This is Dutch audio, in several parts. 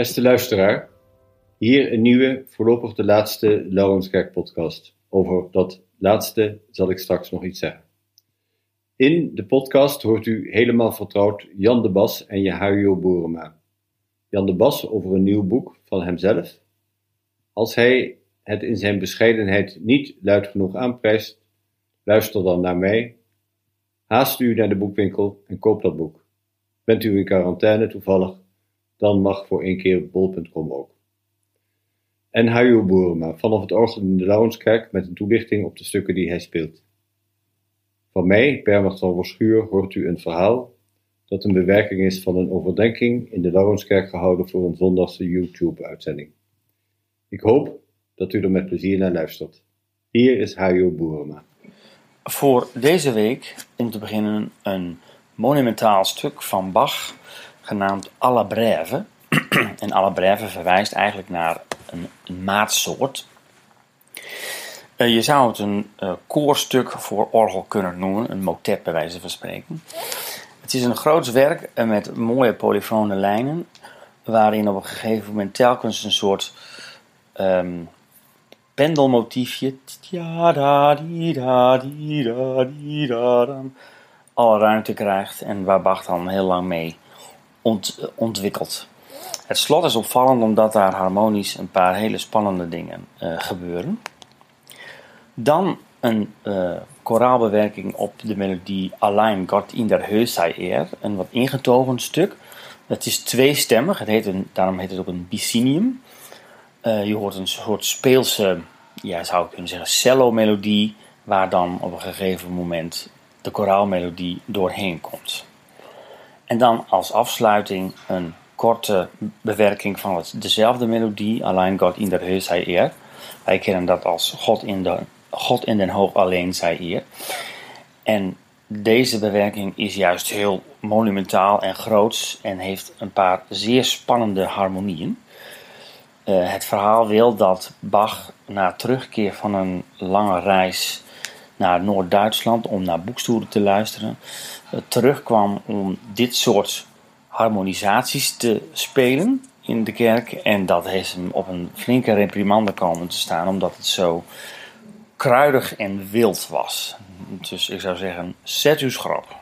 Beste luisteraar, hier een nieuwe, voorlopig de laatste Laurenskerk podcast. Over dat laatste zal ik straks nog iets zeggen. In de podcast hoort u helemaal vertrouwd Jan de Bas en Jehuio Boerema. Jan de Bas over een nieuw boek van hemzelf. Als hij het in zijn bescheidenheid niet luid genoeg aanprijst, luister dan naar mij. Haast u naar de boekwinkel en koop dat boek. Bent u in quarantaine toevallig, dan mag voor één keer bol.com ook. En Hajo Boerema vanaf het orgel in de Lauwenskerk met een toelichting op de stukken die hij speelt. Van mij, Bernard van Verschuur, hoort u een verhaal dat een bewerking is van een overdenking in de Laurenskerk gehouden voor een zondagse YouTube-uitzending. Ik hoop dat u er met plezier naar luistert. Hier is Hajo Boerema. Voor deze week, om te beginnen, een monumentaal stuk van Bach genaamd Alla Breve. en Alla Breve verwijst eigenlijk naar een, maatsoort. Uh, je zou het een uh, koorstuk voor orgel kunnen noemen, een motet bij wijze van spreken. Het is een groot werk uh, met mooie polyfone lijnen, waarin op een gegeven moment telkens een soort um, pendelmotiefje alle ruimte krijgt en waar Bach dan heel lang mee ont, ontwikkelt. Het slot is opvallend omdat daar harmonisch een paar hele spannende dingen uh, gebeuren. Dan een uh, koraalbewerking op de melodie Allein Gott in der Höhe er, een wat ingetogen stuk. Het is tweestemmig, het heet een, daarom heet het ook een bicinium. Uh, je hoort een soort speelse, ja, zou ik kunnen zeggen, cello-melodie, waar dan op een gegeven moment de koraalmelodie doorheen komt. En dan als afsluiting een korte bewerking van het, dezelfde melodie, Alleen God in der Höhe sei er. Wij kennen dat als God in, de, God in den Hoog alleen sei er. En deze bewerking is juist heel monumentaal en groots en heeft een paar zeer spannende harmonieën. Uh, het verhaal wil dat Bach na terugkeer van een lange reis naar Noord-Duitsland om naar boekstoeren te luisteren, terugkwam om dit soort harmonisaties te spelen in de kerk. En dat heeft hem op een flinke reprimande komen te staan, omdat het zo kruidig en wild was. Dus ik zou zeggen, zet uw schrap.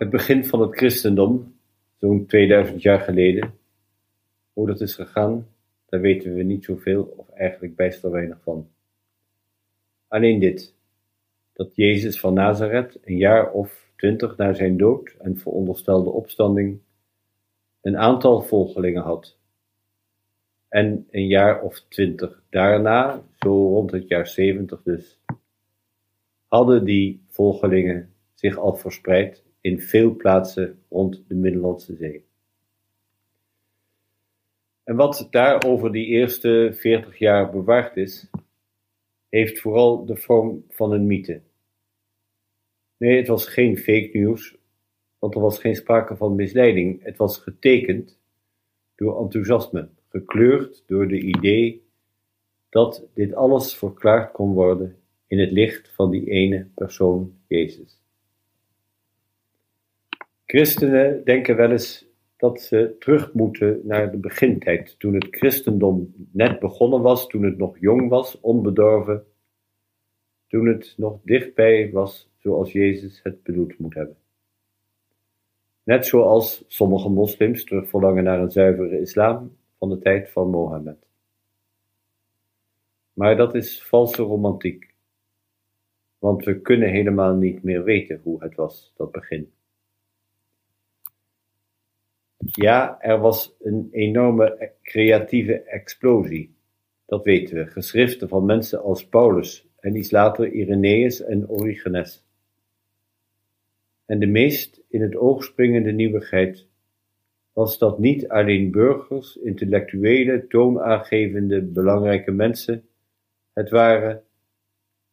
Het begin van het christendom, zo'n 2000 jaar geleden, hoe dat is gegaan, daar weten we niet zoveel of eigenlijk bijster weinig van. Alleen dit, dat Jezus van Nazareth een jaar of twintig na zijn dood en veronderstelde opstanding een aantal volgelingen had. En een jaar of twintig daarna, zo rond het jaar zeventig dus, hadden die volgelingen zich al verspreid in veel plaatsen rond de Middellandse Zee. En wat daar over die eerste veertig jaar bewaard is, heeft vooral de vorm van een mythe. Nee, het was geen fake news, want er was geen sprake van misleiding. Het was getekend door enthousiasme, gekleurd door de idee dat dit alles verklaard kon worden in het licht van die ene persoon, Jezus. Christenen denken wel eens dat ze terug moeten naar de begintijd, toen het christendom net begonnen was, toen het nog jong was, onbedorven, toen het nog dichtbij was zoals Jezus het bedoeld moet hebben. Net zoals sommige moslims terugverlangen naar een zuivere islam van de tijd van Mohammed. Maar dat is valse romantiek, want we kunnen helemaal niet meer weten hoe het was, dat begin. Ja, er was een enorme creatieve explosie, dat weten we. Geschriften van mensen als Paulus en iets later Irenaeus en Origenes. En de meest in het oog springende nieuwigheid was dat niet alleen burgers, intellectuele, toonaangevende, belangrijke mensen het waren,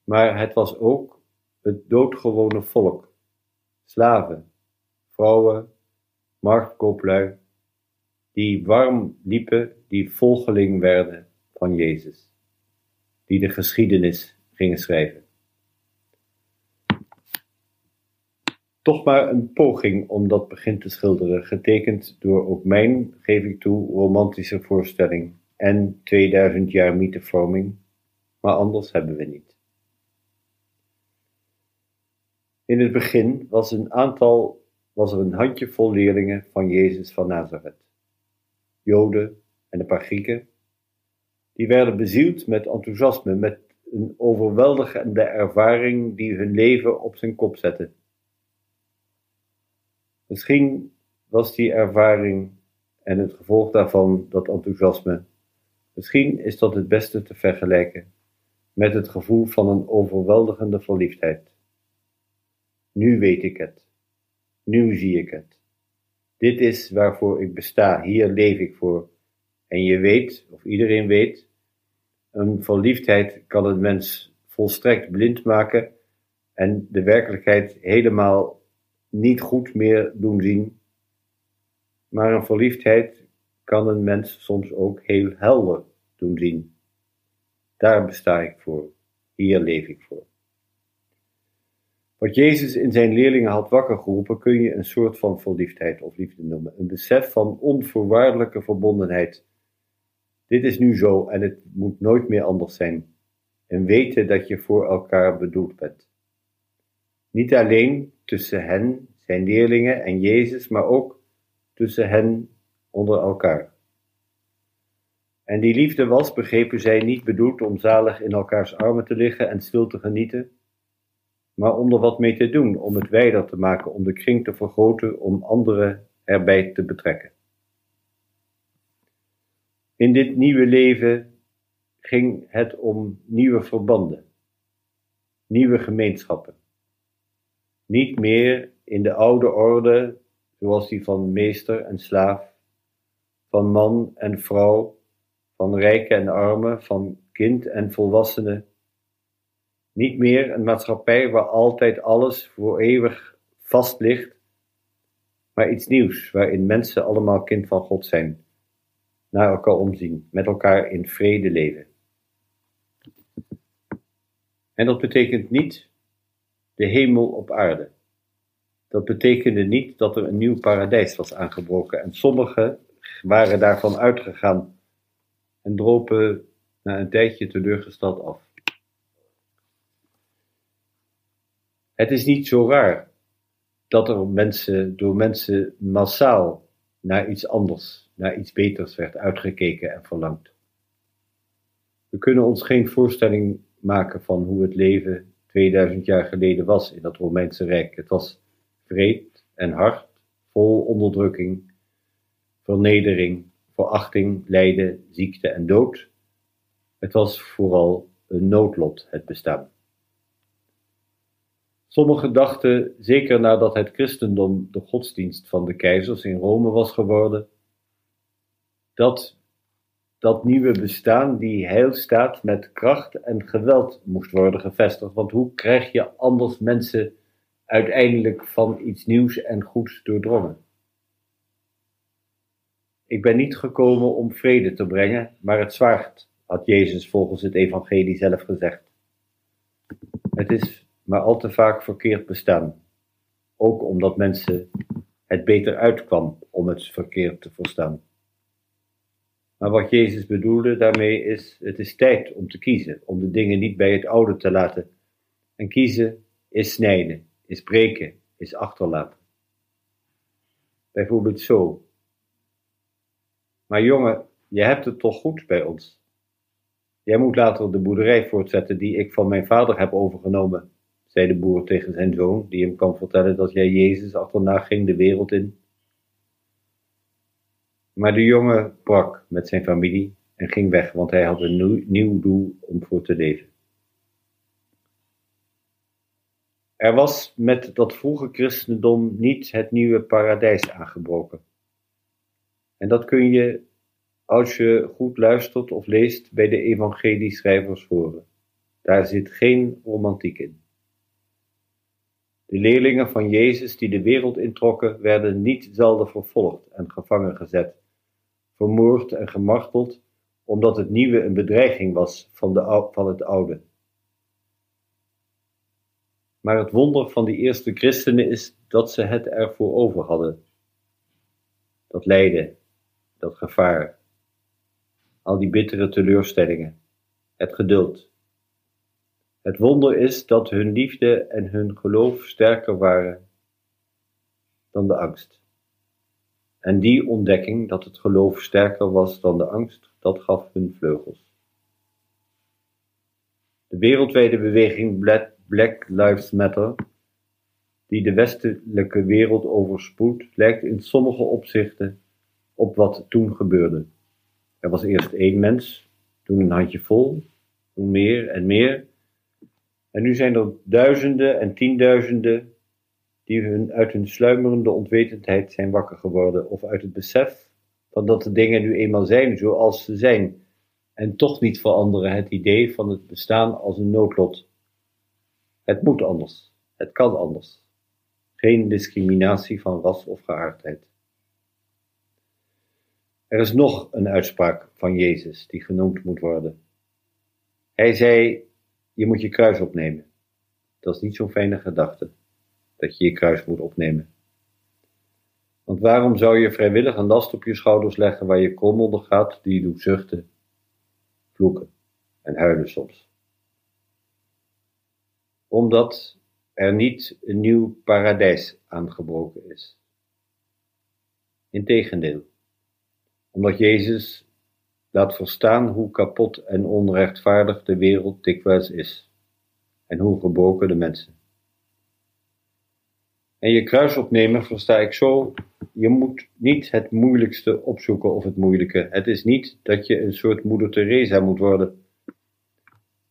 maar het was ook het doodgewone volk, slaven, vrouwen, marktkooplui, die warm liepen, die volgeling werden van Jezus, die de geschiedenis gingen schrijven. Toch maar een poging om dat begin te schilderen, getekend door ook mijn, geef ik toe, romantische voorstelling en 2000 jaar mythevorming, maar anders hebben we niet. In het begin was, een aantal, was er een handjevol leerlingen van Jezus van Nazareth, Joden en een paar Grieken, die werden bezield met enthousiasme, met een overweldigende ervaring die hun leven op zijn kop zette. Misschien was die ervaring en het gevolg daarvan dat enthousiasme, misschien is dat het beste te vergelijken met het gevoel van een overweldigende verliefdheid. Nu weet ik het. Nu zie ik het. Dit is waarvoor ik besta, hier leef ik voor. En je weet, of iedereen weet, een verliefdheid kan een mens volstrekt blind maken en de werkelijkheid helemaal niet goed meer doen zien. Maar een verliefdheid kan een mens soms ook heel helder doen zien. Daar besta ik voor, hier leef ik voor. Wat Jezus in zijn leerlingen had wakker geroepen, kun je een soort van verliefdheid of liefde noemen. Een besef van onvoorwaardelijke verbondenheid dit is nu zo en het moet nooit meer anders zijn. En weten dat je voor elkaar bedoeld bent. Niet alleen tussen hen, zijn leerlingen en Jezus, maar ook tussen hen onder elkaar. En die liefde was, begrepen zij, niet bedoeld om zalig in elkaars armen te liggen en stil te genieten, maar om er wat mee te doen, om het wijder te maken, om de kring te vergroten, om anderen erbij te betrekken. In dit nieuwe leven ging het om nieuwe verbanden, nieuwe gemeenschappen. Niet meer in de oude orde, zoals die van meester en slaaf, van man en vrouw, van rijke en arme, van kind en volwassene. Niet meer een maatschappij waar altijd alles voor eeuwig vast ligt, maar iets nieuws waarin mensen allemaal kind van God zijn naar elkaar omzien, met elkaar in vrede leven. En dat betekent niet de hemel op aarde. Dat betekende niet dat er een nieuw paradijs was aangebroken en sommigen waren daarvan uitgegaan en dropen na een tijdje teleurgesteld af. Het is niet zo raar dat er mensen, door mensen massaal naar iets anders, naar iets beters werd uitgekeken en verlangd. We kunnen ons geen voorstelling maken van hoe het leven 2000 jaar geleden was in dat Romeinse Rijk. Het was vreed en hard, vol onderdrukking, vernedering, verachting, lijden, ziekte en dood. Het was vooral een noodlot, het bestaan. Sommigen dachten, zeker nadat het christendom de godsdienst van de keizers in Rome was geworden, dat dat nieuwe bestaan, die heilstaat met kracht en geweld moest worden gevestigd. Want hoe krijg je anders mensen uiteindelijk van iets nieuws en goeds doordrongen? Ik ben niet gekomen om vrede te brengen, maar het zwaard, had Jezus volgens het evangelie zelf gezegd. Het is maar al te vaak verkeerd bestaan, ook omdat mensen het beter uitkwam om het verkeerd te verstaan. Maar wat Jezus bedoelde daarmee is: het is tijd om te kiezen, om de dingen niet bij het oude te laten. En kiezen is snijden, is breken, is achterlaten. Bijvoorbeeld zo. Maar jongen, je hebt het toch goed bij ons. Jij moet later de boerderij voortzetten die ik van mijn vader heb overgenomen, zei de boer tegen zijn zoon, die hem kwam vertellen dat jij Jezus achterna ging de wereld in. Maar de jongen brak met zijn familie en ging weg, want hij had een nieuw doel om voor te leven. Er was met dat vroege christendom niet het nieuwe paradijs aangebroken. En dat kun je, als je goed luistert of leest, bij de evangelieschrijvers horen. Daar zit geen romantiek in. De leerlingen van Jezus die de wereld introkken, werden niet zelden vervolgd en gevangen gezet vermoord en gemarteld, omdat het nieuwe een bedreiging was van, de, van het oude. Maar het wonder van die eerste christenen is dat ze het ervoor over hadden. Dat lijden, dat gevaar, al die bittere teleurstellingen, het geduld. Het wonder is dat hun liefde en hun geloof sterker waren dan de angst. En die ontdekking dat het geloof sterker was dan de angst, dat gaf hun vleugels. De wereldwijde beweging Black Lives Matter, die de westelijke wereld overspoedt, lijkt in sommige opzichten op wat toen gebeurde. Er was eerst één mens, toen een handje vol, toen meer en meer. En nu zijn er duizenden en tienduizenden die hun, uit hun sluimerende onwetendheid zijn wakker geworden, of uit het besef van dat de dingen nu eenmaal zijn zoals ze zijn, en toch niet veranderen het idee van het bestaan als een noodlot. Het moet anders, het kan anders. Geen discriminatie van ras of geaardheid. Er is nog een uitspraak van Jezus die genoemd moet worden. Hij zei: Je moet je kruis opnemen. Dat is niet zo'n fijne gedachte dat je je kruis moet opnemen. Want waarom zou je vrijwillig een last op je schouders leggen waar je krom onder gaat, die je doet zuchten, vloeken en huilen soms? Omdat er niet een nieuw paradijs aangebroken is. Integendeel, omdat Jezus laat verstaan hoe kapot en onrechtvaardig de wereld dikwijls is en hoe gebroken de mensen. En je kruis opnemen versta ik zo, je moet niet het moeilijkste opzoeken of het moeilijke. Het is niet dat je een soort moeder Teresa moet worden.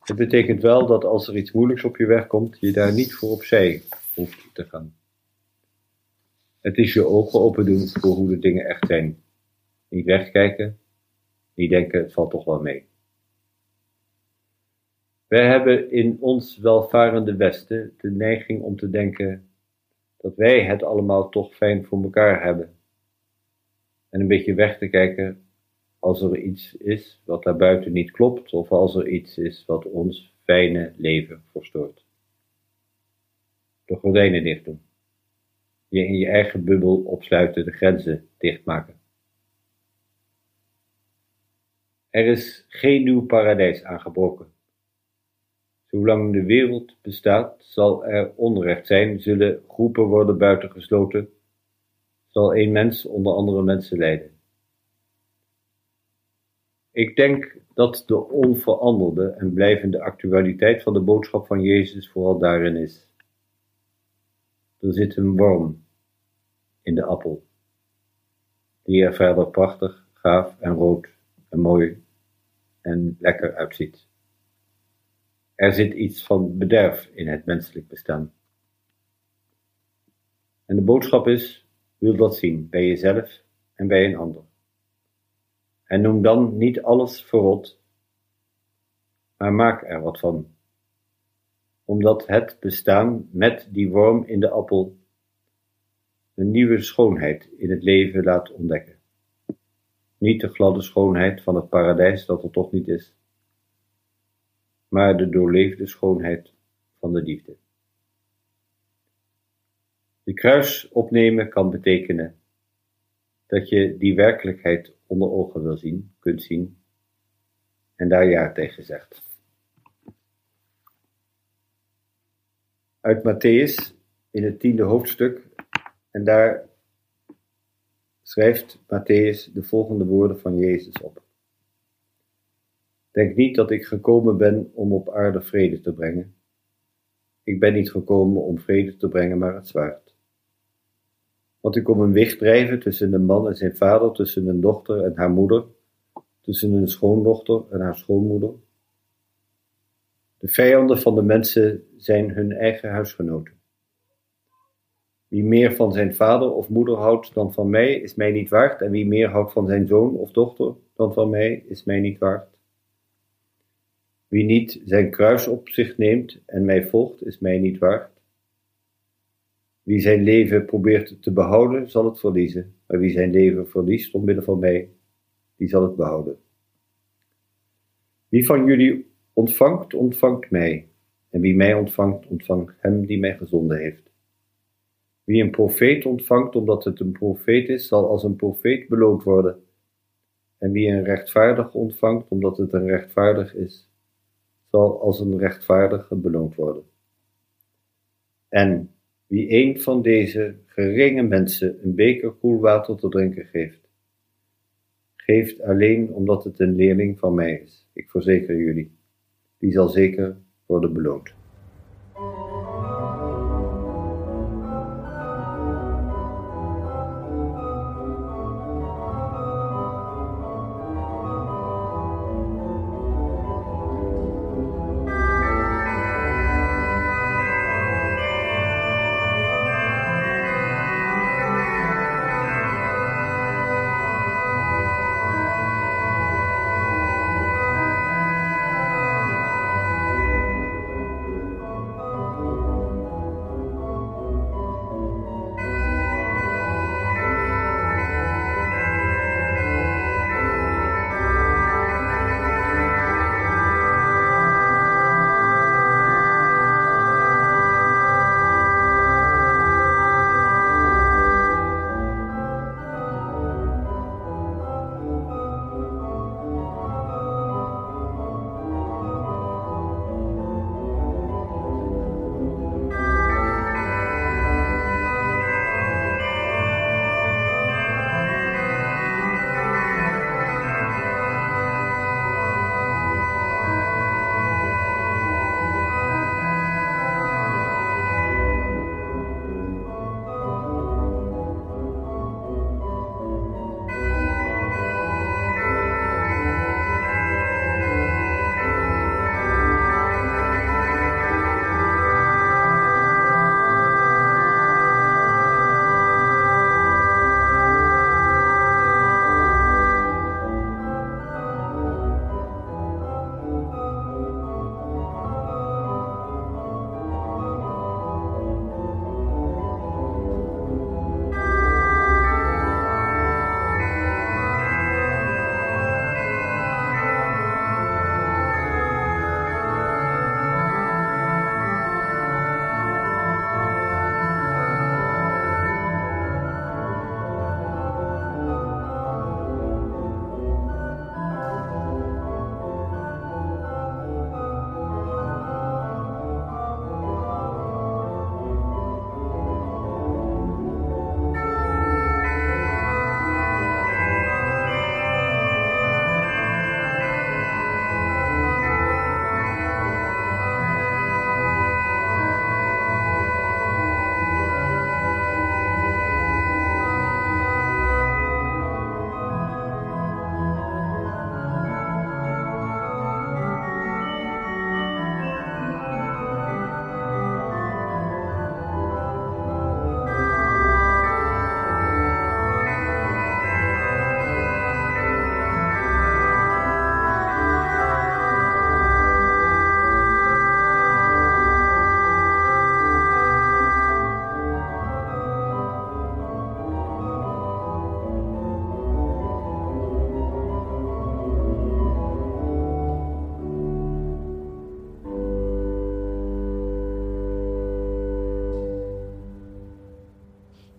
Het betekent wel dat als er iets moeilijks op je weg komt, je daar niet voor opzij hoeft te gaan. Het is je ogen open doen voor hoe de dingen echt zijn. Niet wegkijken, niet denken het valt toch wel mee. Wij hebben in ons welvarende Westen de neiging om te denken dat wij het allemaal toch fijn voor elkaar hebben. En een beetje weg te kijken als er iets is wat daarbuiten niet klopt, of als er iets is wat ons fijne leven verstoort. De gordijnen dicht doen. Je in je eigen bubbel opsluiten, de grenzen dichtmaken. Er is geen nieuw paradijs aangebroken. Zolang de wereld bestaat, zal er onrecht zijn, zullen groepen worden buitengesloten, zal één mens onder andere mensen leiden. Ik denk dat de onveranderde en blijvende actualiteit van de boodschap van Jezus vooral daarin is. Er zit een worm in de appel, die er verder prachtig, gaaf en rood en mooi en lekker uitziet. Er zit iets van bederf in het menselijk bestaan. En de boodschap is: wil dat zien bij jezelf en bij een ander. En noem dan niet alles verrot, maar maak er wat van. Omdat het bestaan met die worm in de appel een nieuwe schoonheid in het leven laat ontdekken. Niet de gladde schoonheid van het paradijs dat er toch niet is, maar de doorleefde schoonheid van de liefde. De kruis opnemen kan betekenen dat je die werkelijkheid onder ogen wil zien, kunt zien en daar ja tegen. Uit Matthäus in het tiende hoofdstuk en daar schrijft Matthäus de volgende woorden van Jezus op. Denk niet dat ik gekomen ben om op aarde vrede te brengen. Ik ben niet gekomen om vrede te brengen, maar het zwaard. Want ik kom een weg drijven tussen een man en zijn vader, tussen een dochter en haar moeder, tussen een schoondochter en haar schoonmoeder. De vijanden van de mensen zijn hun eigen huisgenoten. Wie meer van zijn vader of moeder houdt dan van mij, is mij niet waard, en wie meer houdt van zijn zoon of dochter dan van mij, is mij niet waard. Wie niet zijn kruis op zich neemt en mij volgt, is mij niet waard. Wie zijn leven probeert te behouden, zal het verliezen, maar wie zijn leven verliest omwille van mij, die zal het behouden. Wie van jullie ontvangt, ontvangt mij, en wie mij ontvangt, ontvangt hem die mij gezonden heeft. Wie een profeet ontvangt omdat het een profeet is, zal als een profeet beloond worden. En wie een rechtvaardig ontvangt omdat het een rechtvaardig is, zal als een rechtvaardige beloond worden. En wie een van deze geringe mensen een beker koel water te drinken geeft, geeft alleen omdat het een leerling van mij is. Ik verzeker jullie, die zal zeker worden beloond.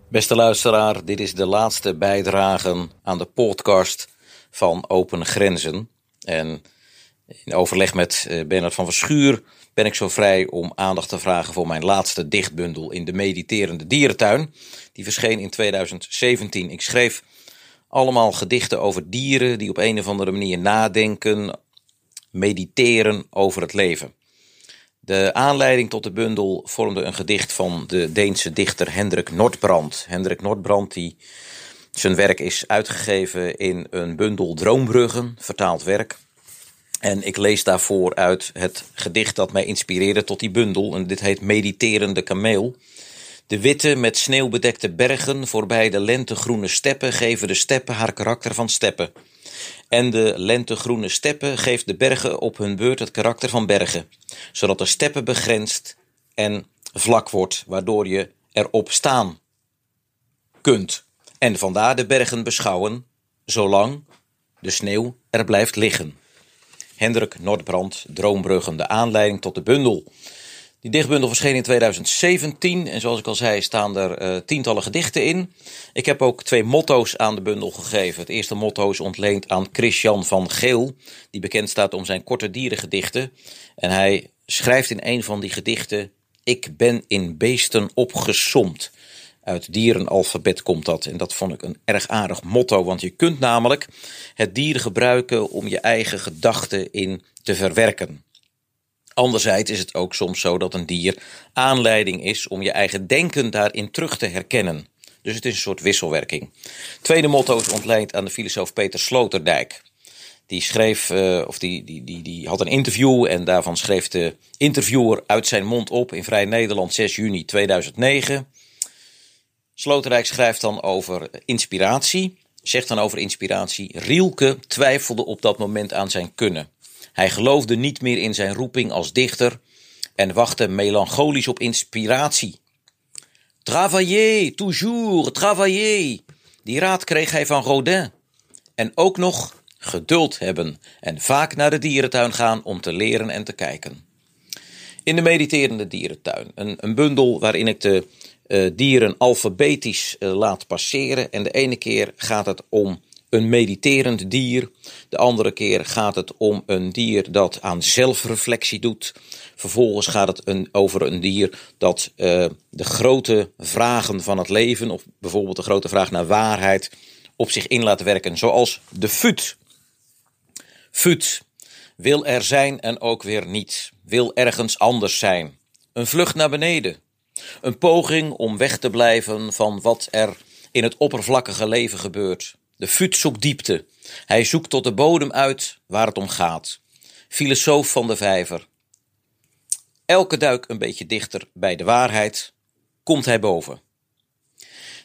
Beste luisteraar, dit is de laatste bijdrage aan de podcast van Open Grenzen. En in overleg met eh, Bernard van Verschuur ben ik zo vrij om aandacht te vragen voor mijn laatste dichtbundel in de Mediterende Dierentuin. Die verscheen in 2017. Ik schreef allemaal gedichten over dieren die op een of andere manier nadenken, mediteren over het leven. De aanleiding tot de bundel vormde een gedicht van de Deense dichter Hendrik Nordbrand. Hendrik Nordbrand, die zijn werk is uitgegeven in een bundel Droombruggen, vertaald werk. En ik lees daarvoor uit het gedicht dat mij inspireerde tot die bundel. En dit heet Mediterende Kameel. De witte met sneeuw bedekte bergen voorbij de lentegroene steppen geven de steppen haar karakter van steppen. En de lentegroene steppen geeft de bergen op hun beurt het karakter van bergen, zodat de steppen begrensd en vlak wordt, waardoor je erop staan kunt. En vandaar de bergen beschouwen, zolang de sneeuw er blijft liggen. Hendrik Noordbrand, Droombruggen, de aanleiding tot de bundel. Die dichtbundel verscheen in 2017 en zoals ik al zei staan er uh, tientallen gedichten in. Ik heb ook twee motto's aan de bundel gegeven. Het eerste motto is ontleend aan Christian van Geel, die bekend staat om zijn korte dierengedichten. En hij schrijft in een van die gedichten: Ik ben in beesten opgesomd. Uit dierenalfabet komt dat. En dat vond ik een erg aardig motto, want je kunt namelijk het dier gebruiken om je eigen gedachten in te verwerken. Anderzijds is het ook soms zo dat een dier aanleiding is om je eigen denken daarin terug te herkennen. Dus het is een soort wisselwerking. Tweede motto is ontleend aan de filosoof Peter Sloterdijk. Die schreef, uh, of die, die, die, die had een interview en daarvan schreef de interviewer uit zijn mond op in Vrij Nederland 6 juni 2009. Sloterdijk schrijft dan over inspiratie, zegt dan over inspiratie. Rielke twijfelde op dat moment aan zijn kunnen. Hij geloofde niet meer in zijn roeping als dichter en wachtte melancholisch op inspiratie. Travailler, toujours, travailler. Die raad kreeg hij van Rodin. En ook nog geduld hebben en vaak naar de dierentuin gaan om te leren en te kijken. In de mediterende dierentuin, een, bundel waarin ik de uh, dieren alfabetisch uh, laat passeren. En de ene keer gaat het om een mediterend dier. De andere keer gaat het om een dier dat aan zelfreflectie doet. Vervolgens gaat het over een dier dat uh, de grote vragen van het leven, of bijvoorbeeld de grote vraag naar waarheid, op zich in laat werken. Zoals de fut. Fut wil er zijn en ook weer niet. Wil ergens anders zijn. Een vlucht naar beneden. Een poging om weg te blijven van wat er in het oppervlakkige leven gebeurt. De fut zoekt diepte. Hij zoekt tot de bodem uit waar het om gaat. Filosoof van de vijver. Elke duik een beetje dichter bij de waarheid, komt hij boven.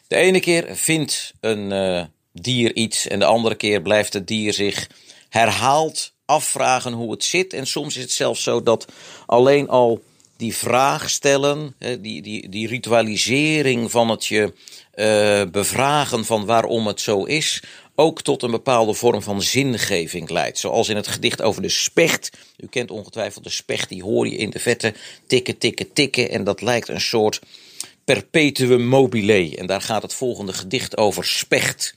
De ene keer vindt een uh, dier iets en de andere keer blijft het dier zich herhaald afvragen hoe het zit. En soms is het zelfs zo dat alleen al die vraag stellen, die, die, die ritualisering van het je uh, bevragen van waarom het zo is, ook tot een bepaalde vorm van zingeving leidt. Zoals in het gedicht over de specht. U kent ongetwijfeld de specht, die hoor je in de vette tikken, tikken, tikken. En dat lijkt een soort perpetuum mobile. En daar gaat het volgende gedicht over specht.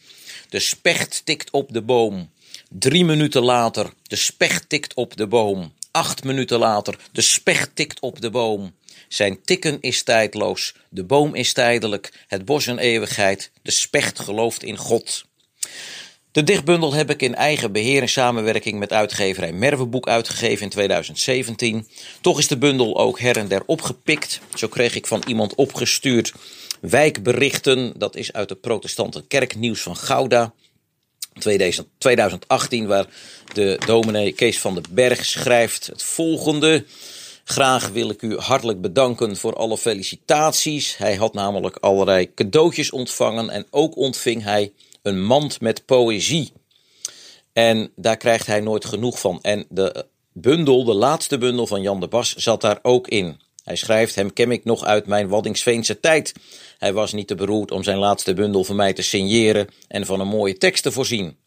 De specht tikt op de boom. Drie minuten later, de specht tikt op de boom. Acht minuten later, de specht tikt op de boom. Zijn tikken is tijdloos, de boom is tijdelijk, het bos een eeuwigheid, de specht gelooft in God. De dichtbundel heb ik in eigen beheer in samenwerking met uitgeverij Merweboek uitgegeven in 2017. Toch is de bundel ook her en der opgepikt. Zo kreeg ik van iemand opgestuurd wijkberichten. Dat is uit de protestante kerknieuws van Gouda. 2018, waar de dominee Kees van den Berg schrijft het volgende. Graag wil ik u hartelijk bedanken voor alle felicitaties. Hij had namelijk allerlei cadeautjes ontvangen en ook ontving hij een mand met poëzie. En daar krijgt hij nooit genoeg van. En de bundel, de laatste bundel van Jan de Bas, zat daar ook in. Hij schrijft: Hem ken ik nog uit mijn Waddingsveense tijd. Hij was niet te beroerd om zijn laatste bundel voor mij te signeren en van een mooie tekst te voorzien.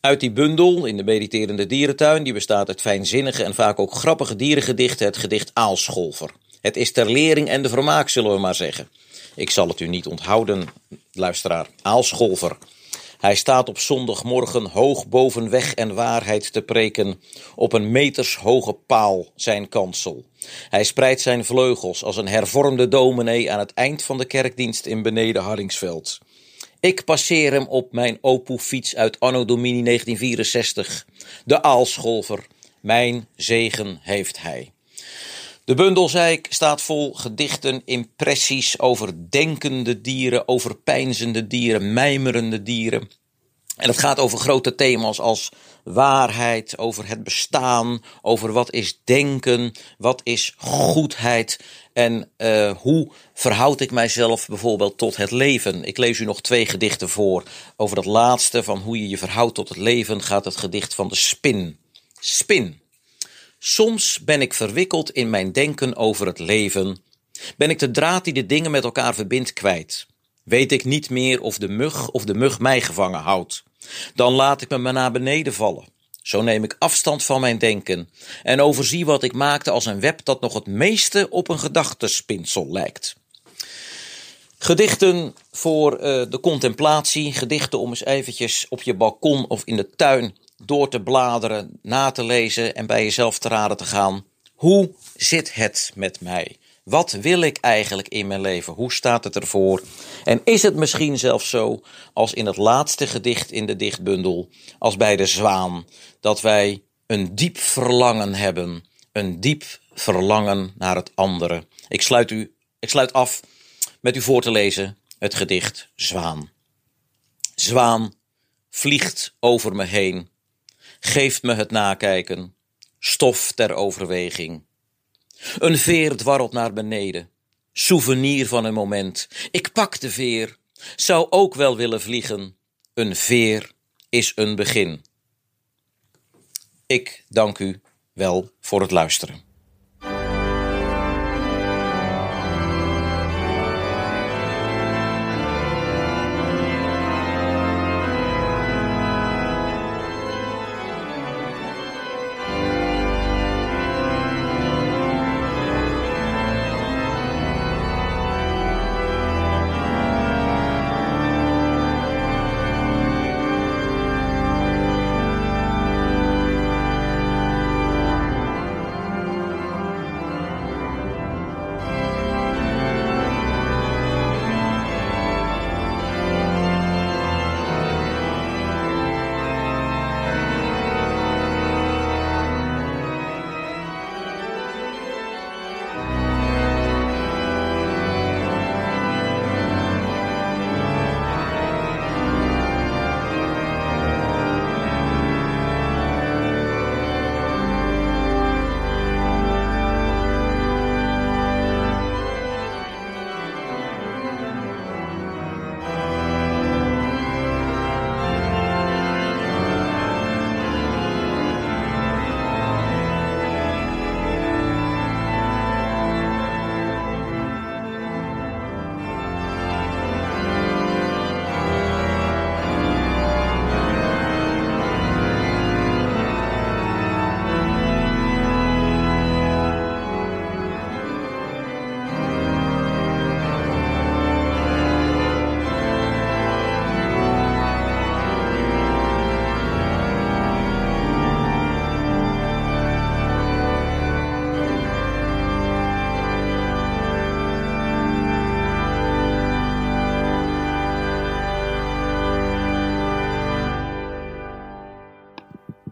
Uit die bundel in de Mediterende Dierentuin, die bestaat uit fijnzinnige en vaak ook grappige dierengedichten, het gedicht Aalscholver. Het is ter lering en de vermaak, zullen we maar zeggen. Ik zal het u niet onthouden, luisteraar. Aalscholver. Hij staat op zondagmorgen hoog boven weg en waarheid te preken, op een metershoge paal zijn kansel. Hij spreidt zijn vleugels als een hervormde dominee aan het eind van de kerkdienst in beneden Harringsveld. Ik passeer hem op mijn Opoe-fiets uit anno domini 1964. De aalscholver. Mijn zegen heeft hij. De bundelzeik staat vol gedichten, impressies over denkende dieren, over pijnzende dieren, mijmerende dieren. En het gaat over grote thema's als waarheid, over het bestaan, over wat is denken, wat is goedheid en uh, hoe verhoud ik mijzelf bijvoorbeeld tot het leven. Ik lees u nog twee gedichten voor. Over dat laatste van hoe je je verhoudt tot het leven gaat het gedicht van de spin. Spin. Soms ben ik verwikkeld in mijn denken over het leven. Ben ik de draad die de dingen met elkaar verbindt kwijt. Weet ik niet meer of de mug of de mug mij gevangen houdt. Dan laat ik me maar naar beneden vallen. Zo neem ik afstand van mijn denken en overzie wat ik maakte als een web dat nog het meeste op een gedachtespinsel lijkt. Gedichten voor uh, de contemplatie, gedichten om eens eventjes op je balkon of in de tuin door te bladeren, na te lezen en bij jezelf te raden te gaan. Hoe zit het met mij? Wat wil ik eigenlijk in mijn leven? Hoe staat het ervoor? En is het misschien zelfs zo, als in het laatste gedicht in de dichtbundel, als bij de zwaan, dat wij een diep verlangen hebben, een diep verlangen naar het andere. Ik sluit, u, ik sluit af met u voor te lezen het gedicht Zwaan. Zwaan vliegt over me heen, geeft me het nakijken, stof ter overweging. Een veer dwarrelt naar beneden, souvenir van een moment. Ik pak de veer, zou ook wel willen vliegen. Een veer is een begin. Ik dank u wel voor het luisteren.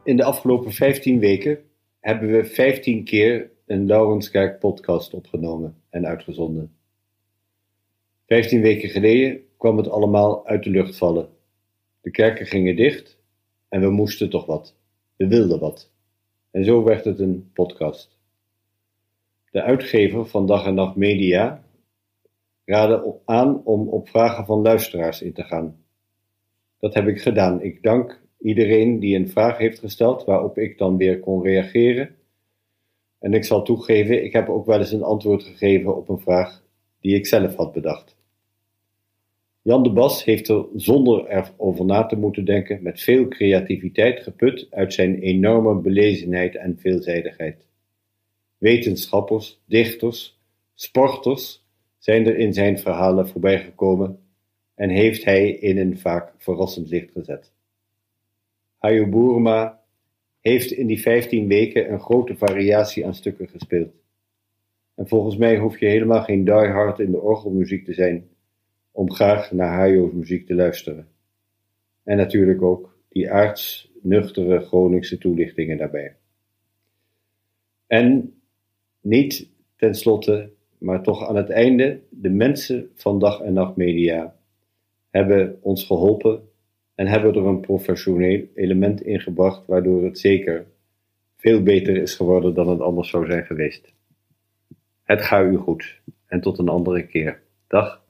In de afgelopen 15 weken hebben we 15 keer een Laurenskerk podcast opgenomen en uitgezonden. 15 weken geleden kwam het allemaal uit de lucht vallen. De kerken gingen dicht en we moesten toch wat. We wilden wat. En zo werd het een podcast. De uitgever van Dag en Nacht Media raadde aan om op vragen van luisteraars in te gaan. Dat heb ik gedaan. Ik dank iedereen die een vraag heeft gesteld, waarop ik dan weer kon reageren. En ik zal toegeven, ik heb ook wel eens een antwoord gegeven op een vraag die ik zelf had bedacht. Jan de Bas heeft er zonder erover na te moeten denken met veel creativiteit geput uit zijn enorme belezenheid en veelzijdigheid. Wetenschappers, dichters, sporters zijn er in zijn verhalen voorbijgekomen en heeft hij in een vaak verrassend licht gezet. Hayo Boerma heeft in die 15 weken een grote variatie aan stukken gespeeld. En volgens mij hoef je helemaal geen diehard in de orgelmuziek te zijn om graag naar Hayo's muziek te luisteren. En natuurlijk ook die aards nuchtere Groningse toelichtingen daarbij. En niet tenslotte, maar toch aan het einde, de mensen van Dag en Nacht Media hebben ons geholpen en hebben er een professioneel element in gebracht, waardoor het zeker veel beter is geworden dan het anders zou zijn geweest. Het gaat u goed en tot een andere keer. Dag.